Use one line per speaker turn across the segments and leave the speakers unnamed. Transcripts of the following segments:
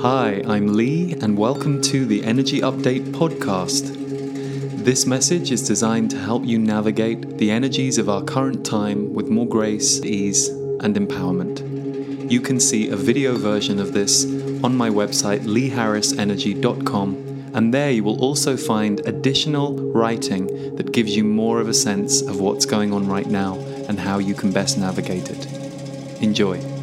Hi, I'm Lee, and welcome to the Energy Update podcast. This message is designed to help you navigate the energies of our current time with more grace, ease, and empowerment. You can see a video version of this on my website, leeharrisenergy.com, and there you will also find additional writing that gives you more of a sense of what's going on right now and how you can best navigate it. Enjoy.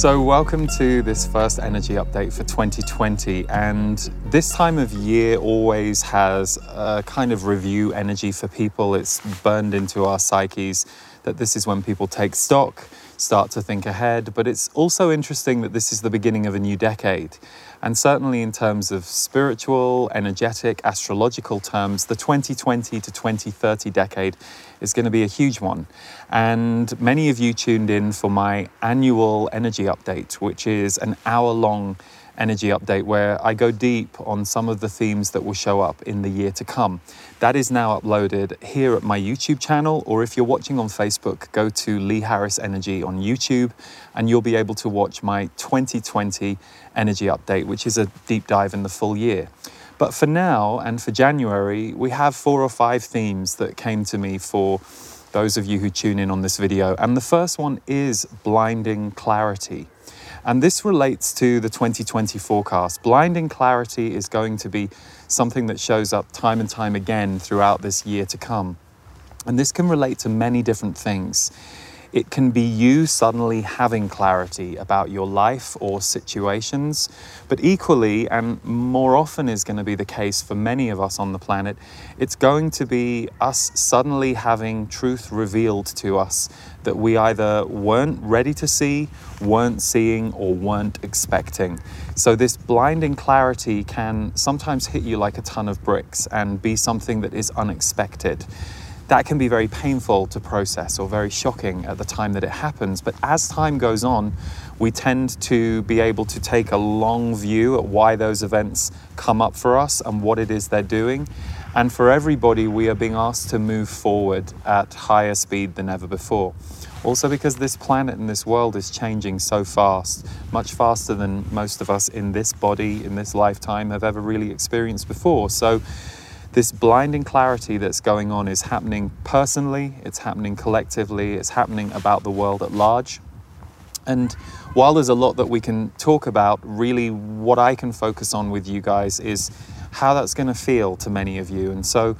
So, welcome to this first energy update for 2020. And this time of year always has a kind of review energy for people. It's burned into our psyches that this is when people take stock, start to think ahead. But it's also interesting that this is the beginning of a new decade. And certainly, in terms of spiritual, energetic, astrological terms, the 2020 to 2030 decade is going to be a huge one. And many of you tuned in for my annual energy update, which is an hour long energy update where I go deep on some of the themes that will show up in the year to come. That is now uploaded here at my YouTube channel, or if you're watching on Facebook, go to Lee Harris Energy on YouTube and you'll be able to watch my 2020 energy update, which is a deep dive in the full year. But for now and for January, we have four or five themes that came to me for those of you who tune in on this video. And the first one is blinding clarity. And this relates to the 2020 forecast. Blinding clarity is going to be something that shows up time and time again throughout this year to come. And this can relate to many different things. It can be you suddenly having clarity about your life or situations, but equally, and more often is going to be the case for many of us on the planet, it's going to be us suddenly having truth revealed to us that we either weren't ready to see, weren't seeing, or weren't expecting. So, this blinding clarity can sometimes hit you like a ton of bricks and be something that is unexpected that can be very painful to process or very shocking at the time that it happens. But as time goes on, we tend to be able to take a long view at why those events come up for us and what it is they're doing. And for everybody, we are being asked to move forward at higher speed than ever before. Also, because this planet and this world is changing so fast, much faster than most of us in this body, in this lifetime, have ever really experienced before. So, this blinding clarity that's going on is happening personally, it's happening collectively, it's happening about the world at large. And while there's a lot that we can talk about, really what I can focus on with you guys is how that's going to feel to many of you. And so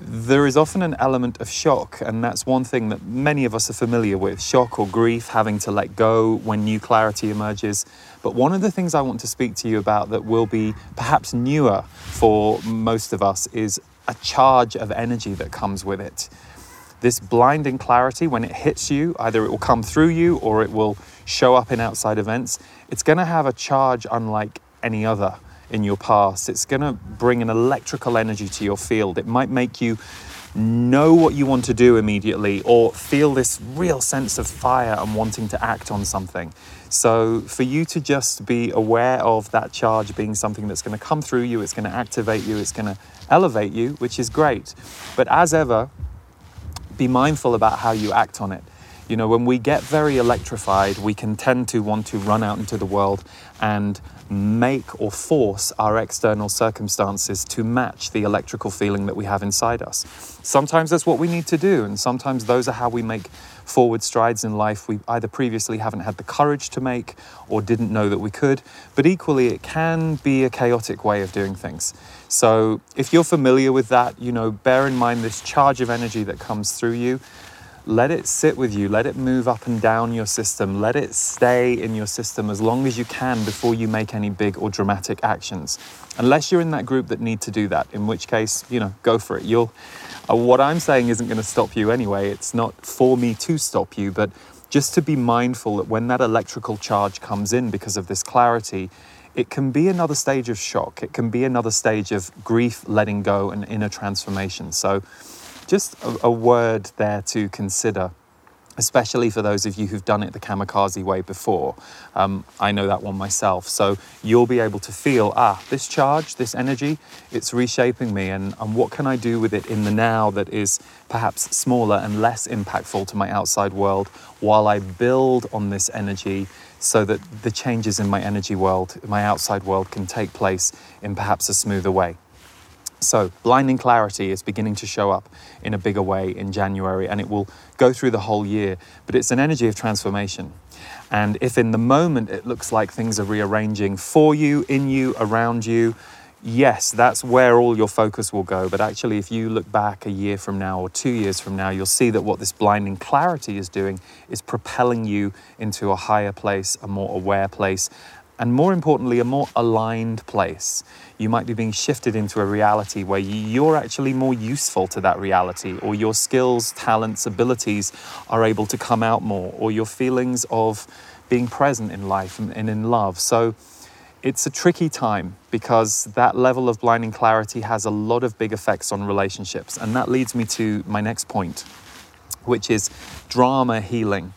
there is often an element of shock, and that's one thing that many of us are familiar with shock or grief, having to let go when new clarity emerges. But one of the things I want to speak to you about that will be perhaps newer for most of us is a charge of energy that comes with it. This blinding clarity, when it hits you, either it will come through you or it will show up in outside events, it's going to have a charge unlike any other in your past. It's going to bring an electrical energy to your field. It might make you know what you want to do immediately or feel this real sense of fire and wanting to act on something. So, for you to just be aware of that charge being something that's going to come through you, it's going to activate you, it's going to elevate you, which is great. But as ever, be mindful about how you act on it. You know, when we get very electrified, we can tend to want to run out into the world and make or force our external circumstances to match the electrical feeling that we have inside us. Sometimes that's what we need to do, and sometimes those are how we make forward strides in life we either previously haven't had the courage to make or didn't know that we could. But equally, it can be a chaotic way of doing things. So if you're familiar with that, you know, bear in mind this charge of energy that comes through you let it sit with you, let it move up and down your system, let it stay in your system as long as you can before you make any big or dramatic actions. Unless you're in that group that need to do that, in which case, you know, go for it. You'll uh, what I'm saying isn't going to stop you anyway. It's not for me to stop you, but just to be mindful that when that electrical charge comes in because of this clarity, it can be another stage of shock. It can be another stage of grief, letting go, and inner transformation. So, just a, a word there to consider. especially for those of you who've done it the kamikaze way before. Um, I know that one myself. So you'll be able to feel ah, this charge, this energy, it's reshaping me, and, and what can I do with it in the now that is perhaps smaller and less impactful to my outside world while I build on this energy so that the changes in my energy world, my outside world, can take place in perhaps a smoother way. So, blinding clarity is beginning to show up in a bigger way in January and it will go through the whole year, but it's an energy of transformation. And if in the moment it looks like things are rearranging for you, in you, around you, yes, that's where all your focus will go. But actually, if you look back a year from now or two years from now, you'll see that what this blinding clarity is doing is propelling you into a higher place, a more aware place, and more importantly, a more aligned place. You might be being shifted into a reality where you're actually more useful to that reality, or your skills, talents, abilities are able to come out more, or your feelings of being present in life and in love. So it's a tricky time because that level of blinding clarity has a lot of big effects on relationships. And that leads me to my next point, which is drama healing.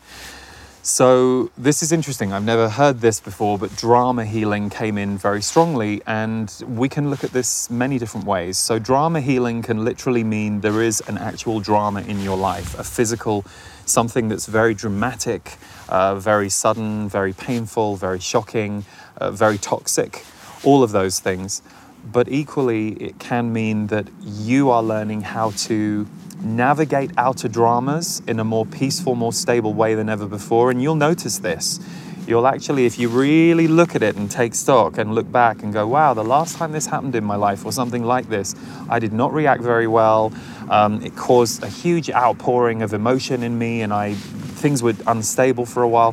So, this is interesting. I've never heard this before, but drama healing came in very strongly, and we can look at this many different ways. So, drama healing can literally mean there is an actual drama in your life, a physical, something that's very dramatic, uh, very sudden, very painful, very shocking, uh, very toxic, all of those things. But equally, it can mean that you are learning how to navigate outer dramas in a more peaceful, more stable way than ever before. And you'll notice this. You'll actually, if you really look at it and take stock and look back and go, wow, the last time this happened in my life or something like this, I did not react very well. Um, it caused a huge outpouring of emotion in me and I things were unstable for a while.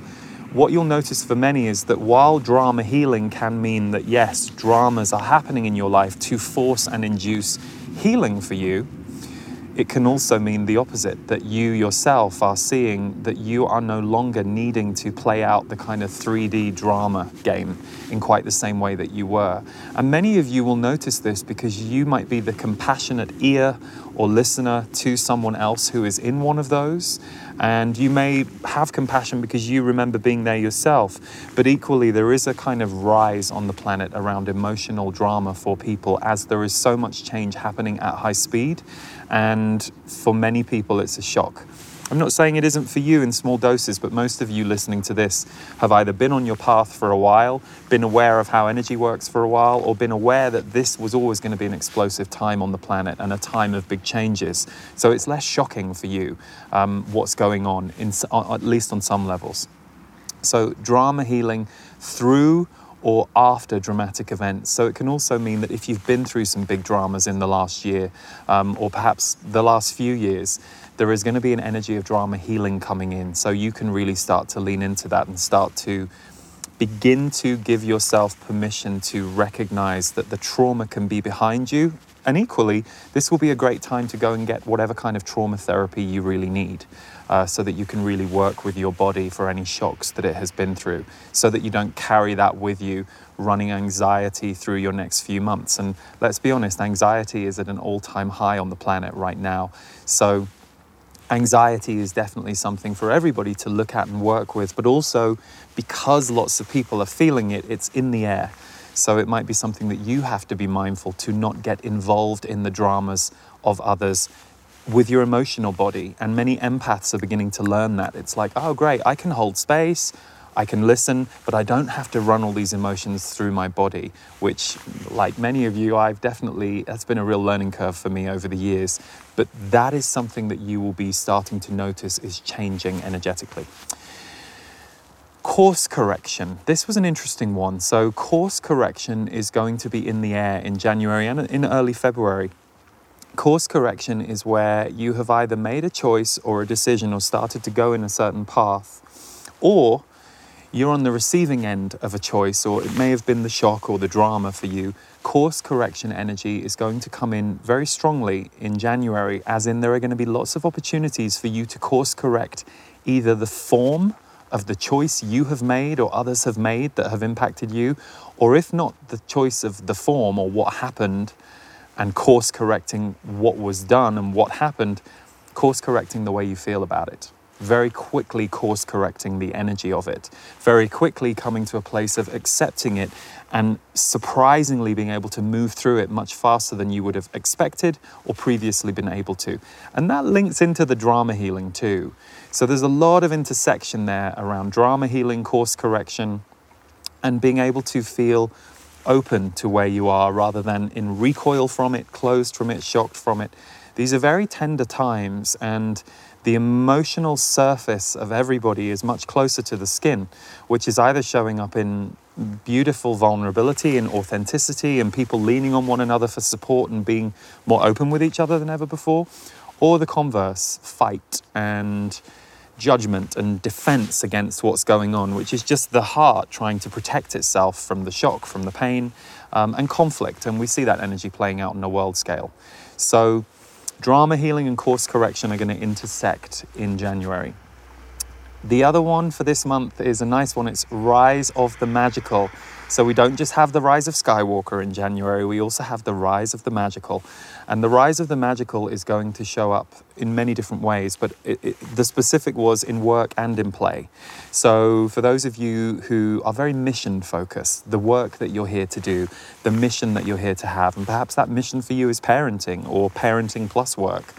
What you'll notice for many is that while drama healing can mean that yes, dramas are happening in your life to force and induce healing for you, it can also mean the opposite that you yourself are seeing that you are no longer needing to play out the kind of 3D drama game in quite the same way that you were. And many of you will notice this because you might be the compassionate ear or listener to someone else who is in one of those. And you may have compassion because you remember being there yourself. But equally, there is a kind of rise on the planet around emotional drama for people as there is so much change happening at high speed. And for many people, it's a shock. I'm not saying it isn't for you in small doses, but most of you listening to this have either been on your path for a while, been aware of how energy works for a while, or been aware that this was always going to be an explosive time on the planet and a time of big changes. So it's less shocking for you um, what's going on, in, at least on some levels. So, drama healing through or after dramatic events. So it can also mean that if you've been through some big dramas in the last year, um, or perhaps the last few years, there is going to be an energy of drama healing coming in. So you can really start to lean into that and start to begin to give yourself permission to recognize that the trauma can be behind you. And equally, this will be a great time to go and get whatever kind of trauma therapy you really need uh, so that you can really work with your body for any shocks that it has been through, so that you don't carry that with you, running anxiety through your next few months. And let's be honest, anxiety is at an all time high on the planet right now. So, anxiety is definitely something for everybody to look at and work with, but also because lots of people are feeling it, it's in the air. So it might be something that you have to be mindful to not get involved in the dramas of others with your emotional body. And many empaths are beginning to learn that. It's like, oh, great, I can hold space. I can listen, but I don't have to run all these emotions through my body, which, like many of you, I've definitely, that's been a real learning curve for me over the years. But that is something that you will be starting to notice is changing energetically. Course correction. This was an interesting one. So, course correction is going to be in the air in January and in early February. Course correction is where you have either made a choice or a decision or started to go in a certain path, or you're on the receiving end of a choice, or it may have been the shock or the drama for you. Course correction energy is going to come in very strongly in January, as in there are going to be lots of opportunities for you to course correct either the form of the choice you have made or others have made that have impacted you, or if not the choice of the form or what happened and course correcting what was done and what happened, course correcting the way you feel about it. Very quickly course correcting the energy of it, very quickly coming to a place of accepting it and surprisingly being able to move through it much faster than you would have expected or previously been able to. And that links into the drama healing too. So there's a lot of intersection there around drama healing, course correction, and being able to feel open to where you are rather than in recoil from it, closed from it, shocked from it. These are very tender times, and the emotional surface of everybody is much closer to the skin, which is either showing up in beautiful vulnerability and authenticity and people leaning on one another for support and being more open with each other than ever before, or the converse, fight and judgment and defense against what's going on, which is just the heart trying to protect itself from the shock, from the pain, um, and conflict. And we see that energy playing out on a world scale. So, drama healing and course correction are going to intersect in January. The other one for this month is a nice one. It's Rise of the Magical. So we don't just have the Rise of Skywalker in January, we also have the Rise of the Magical. And the Rise of the Magical is going to show up in many different ways, but it, it, the specific was in work and in play. So for those of you who are very mission focused, the work that you're here to do, the mission that you're here to have, and perhaps that mission for you is parenting or parenting plus work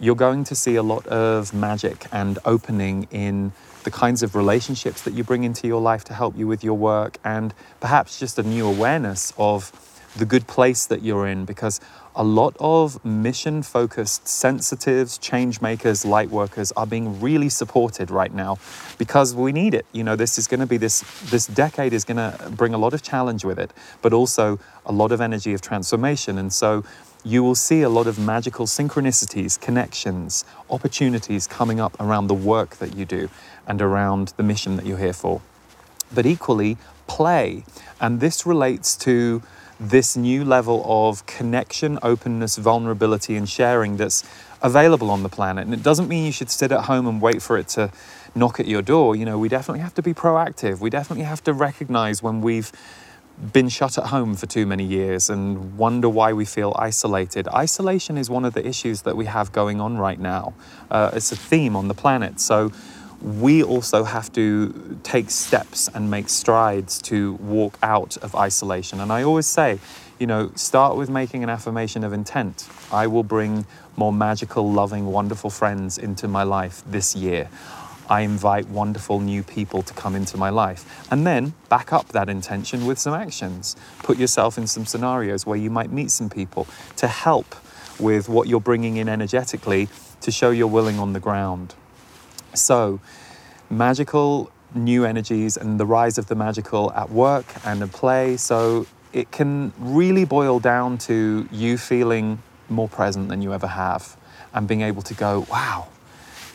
you're going to see a lot of magic and opening in the kinds of relationships that you bring into your life to help you with your work, and perhaps just a new awareness of the good place that you're in because a lot of mission focused sensitives, change makers, light workers are being really supported right now because we need it. You know, this is going to be this this decade is going to bring a lot of challenge with it, but also a lot of energy of transformation. And so you will see a lot of magical synchronicities, connections, opportunities coming up around the work that you do and around the mission that you're here for. But equally, play. And this relates to this new level of connection, openness, vulnerability, and sharing that's available on the planet. And it doesn't mean you should sit at home and wait for it to knock at your door. You know, we definitely have to be proactive. We definitely have to recognize when we've been shut at home for too many years and wonder why we feel isolated. Isolation is one of the issues that we have going on right now. Uh, it's a theme on the planet. So we also have to take steps and make strides to walk out of isolation. And I always say, you know, start with making an affirmation of intent. I will bring more magical, loving, wonderful friends into my life this year. I invite wonderful new people to come into my life. And then back up that intention with some actions. Put yourself in some scenarios where you might meet some people to help with what you're bringing in energetically to show you're willing on the ground. So, magical new energies and the rise of the magical at work and in play. So, it can really boil down to you feeling more present than you ever have and being able to go, wow,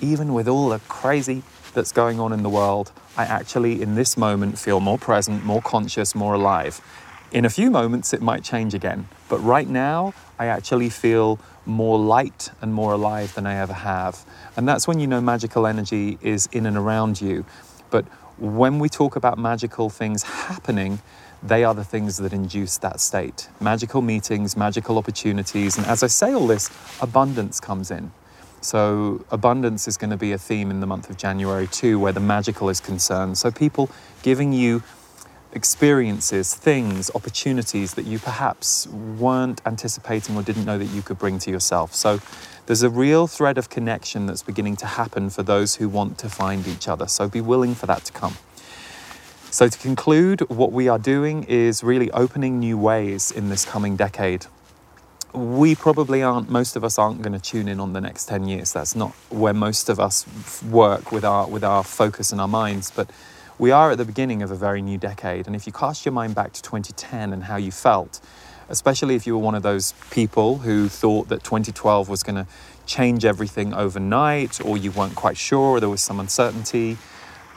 even with all the crazy that's going on in the world, I actually, in this moment, feel more present, more conscious, more alive. In a few moments, it might change again, but right now, I actually feel more light and more alive than I ever have. And that's when you know magical energy is in and around you. But when we talk about magical things happening, they are the things that induce that state. Magical meetings, magical opportunities, and as I say all this, abundance comes in. So, abundance is going to be a theme in the month of January too, where the magical is concerned. So, people giving you experiences, things, opportunities that you perhaps weren't anticipating or didn't know that you could bring to yourself. So, there's a real thread of connection that's beginning to happen for those who want to find each other. So, be willing for that to come. So, to conclude, what we are doing is really opening new ways in this coming decade we probably aren't, most of us aren't going to tune in on the next 10 years. That's not where most of us work with our, with our focus and our minds. But we are at the beginning of a very new decade. And if you cast your mind back to 2010 and how you felt, especially if you were one of those people who thought that 2012 was going to change everything overnight, or you weren't quite sure, or there was some uncertainty,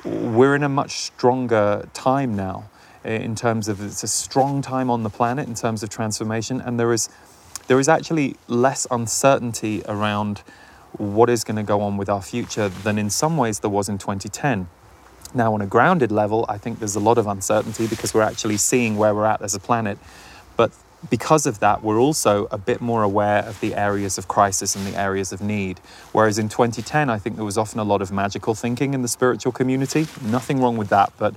we're in a much stronger time now in terms of it's a strong time on the planet in terms of transformation, and there is there is actually less uncertainty around what is going to go on with our future than in some ways there was in 2010. Now, on a grounded level, I think there's a lot of uncertainty because we're actually seeing where we're at as a planet. But because of that, we're also a bit more aware of the areas of crisis and the areas of need. Whereas in 2010, I think there was often a lot of magical thinking in the spiritual community. Nothing wrong with that, but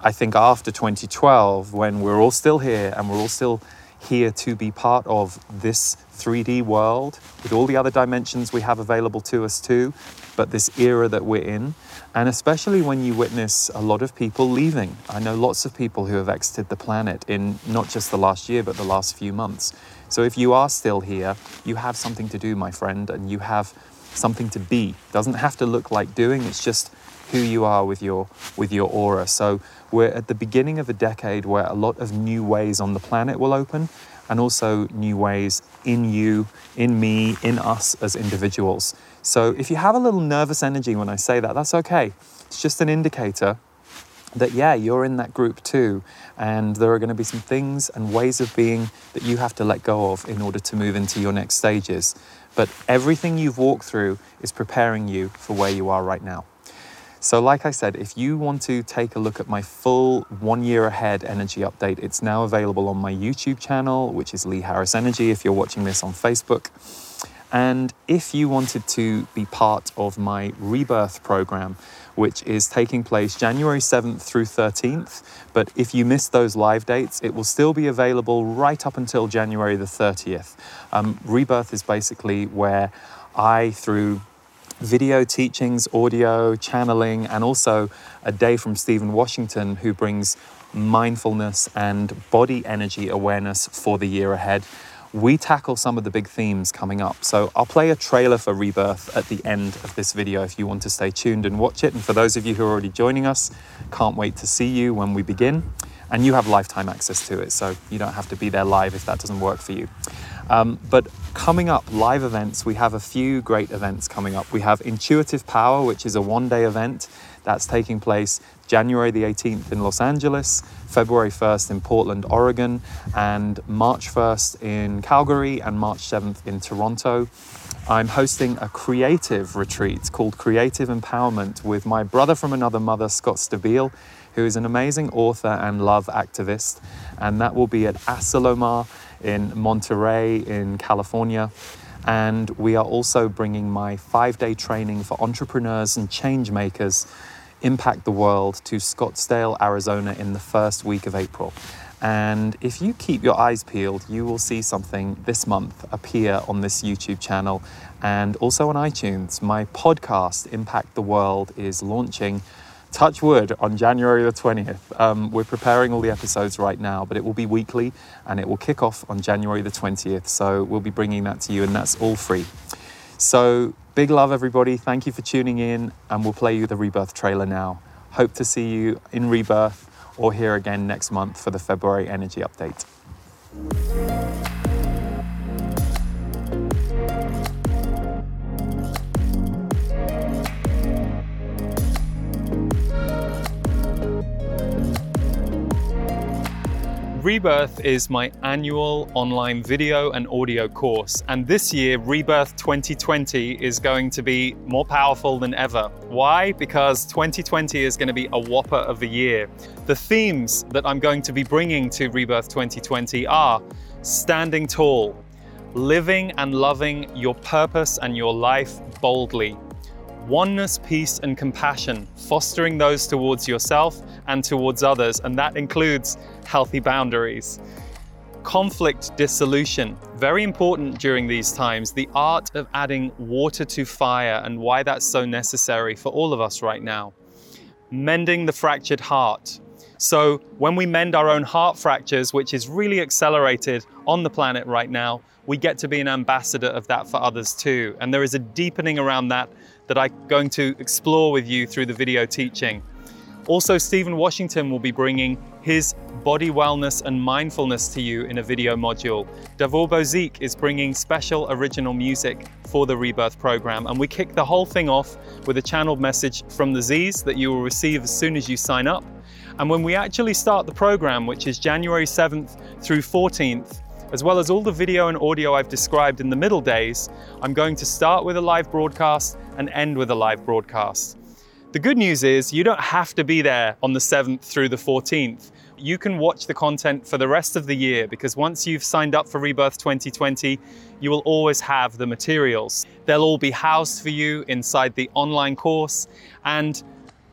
I think after 2012, when we're all still here and we're all still here to be part of this 3D world with all the other dimensions we have available to us too, but this era that we're in, and especially when you witness a lot of people leaving. I know lots of people who have exited the planet in not just the last year, but the last few months. So if you are still here, you have something to do, my friend, and you have something to be. Doesn't have to look like doing, it's just who you are with your with your aura. So we're at the beginning of a decade where a lot of new ways on the planet will open and also new ways in you, in me, in us as individuals. So if you have a little nervous energy when I say that, that's okay. It's just an indicator that, yeah, you're in that group too. And there are going to be some things and ways of being that you have to let go of in order to move into your next stages. But everything you've walked through is preparing you for where you are right now. So, like I said, if you want to take a look at my full one year ahead energy update, it's now available on my YouTube channel, which is Lee Harris Energy, if you're watching this on Facebook. And if you wanted to be part of my rebirth program, which is taking place January 7th through 13th, but if you miss those live dates, it will still be available right up until January the 30th. Um, rebirth is basically where I, through video teachings, audio, channeling, and also a day from Stephen Washington, who brings mindfulness and body energy awareness for the year ahead. We tackle some of the big themes coming up. So I'll play a trailer for Rebirth at the end of this video if you want to stay tuned and watch it. And for those of you who are already joining us, can't wait to see you when we begin. And you have lifetime access to it, so you don't have to be there live if that doesn't work for you. Um, but coming up, live events, we have a few great events coming up. We have Intuitive Power, which is a one day event that's taking place January the 18th in Los Angeles, February 1st in Portland, Oregon, and March 1st in Calgary and March 7th in Toronto. I'm hosting a creative retreat called Creative Empowerment with my brother from another mother, Scott Stabile, who is an amazing author and love activist. And that will be at Asilomar in Monterey, in California. And we are also bringing my five day training for entrepreneurs and change makers impact the world to Scottsdale, Arizona in the first week of April. And if you keep your eyes peeled, you will see something this month appear on this YouTube channel and also on iTunes. My podcast, Impact the World, is launching touch wood on January the 20th. Um, we're preparing all the episodes right now, but it will be weekly and it will kick off on January the 20th. So we'll be bringing that to you, and that's all free. So big love, everybody. Thank you for tuning in, and we'll play you the Rebirth trailer now. Hope to see you in Rebirth or here again next month for the February Energy Update. Rebirth is my annual online video and audio course, and this year, Rebirth 2020 is going to be more powerful than ever. Why? Because 2020 is going to be a whopper of a year. The themes that I'm going to be bringing to Rebirth 2020 are standing tall, living and loving your purpose and your life boldly, oneness, peace, and compassion, fostering those towards yourself and towards others, and that includes healthy boundaries. Conflict dissolution, very important during these times. The art of adding water to fire and why that's so necessary for all of us right now. Mending the fractured heart. So, when we mend our own heart fractures, which is really accelerated on the planet right now, we get to be an ambassador of that for others too. And there is a deepening around that that I'm going to explore with you through the video teaching. Also, Stephen Washington will be bringing his body wellness and mindfulness to you in a video module. Davor Bozik is bringing special original music for the Rebirth program, and we kick the whole thing off with a channeled message from the Z's that you will receive as soon as you sign up. And when we actually start the program, which is January 7th through 14th, as well as all the video and audio I've described in the middle days, I'm going to start with a live broadcast and end with a live broadcast. The good news is you don't have to be there on the 7th through the 14th. you can watch the content for the rest of the year because once you've signed up for Rebirth 2020, you will always have the materials. They'll all be housed for you inside the online course. And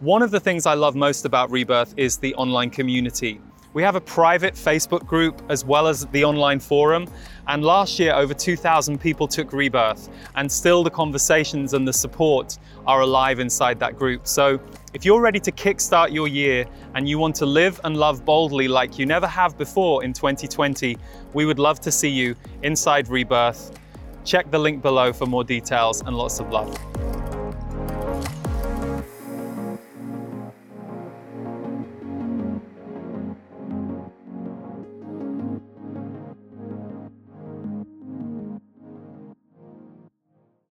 one of the things I love most about Rebirth is the online community. We have a private Facebook group as well as the online forum. And last year, over 2,000 people took Rebirth, and still the conversations and the support are alive inside that group. So if you're ready to kickstart your year and you want to live and love boldly like you never have before in 2020, we would love to see you inside Rebirth. Check the link below for more details and lots of love.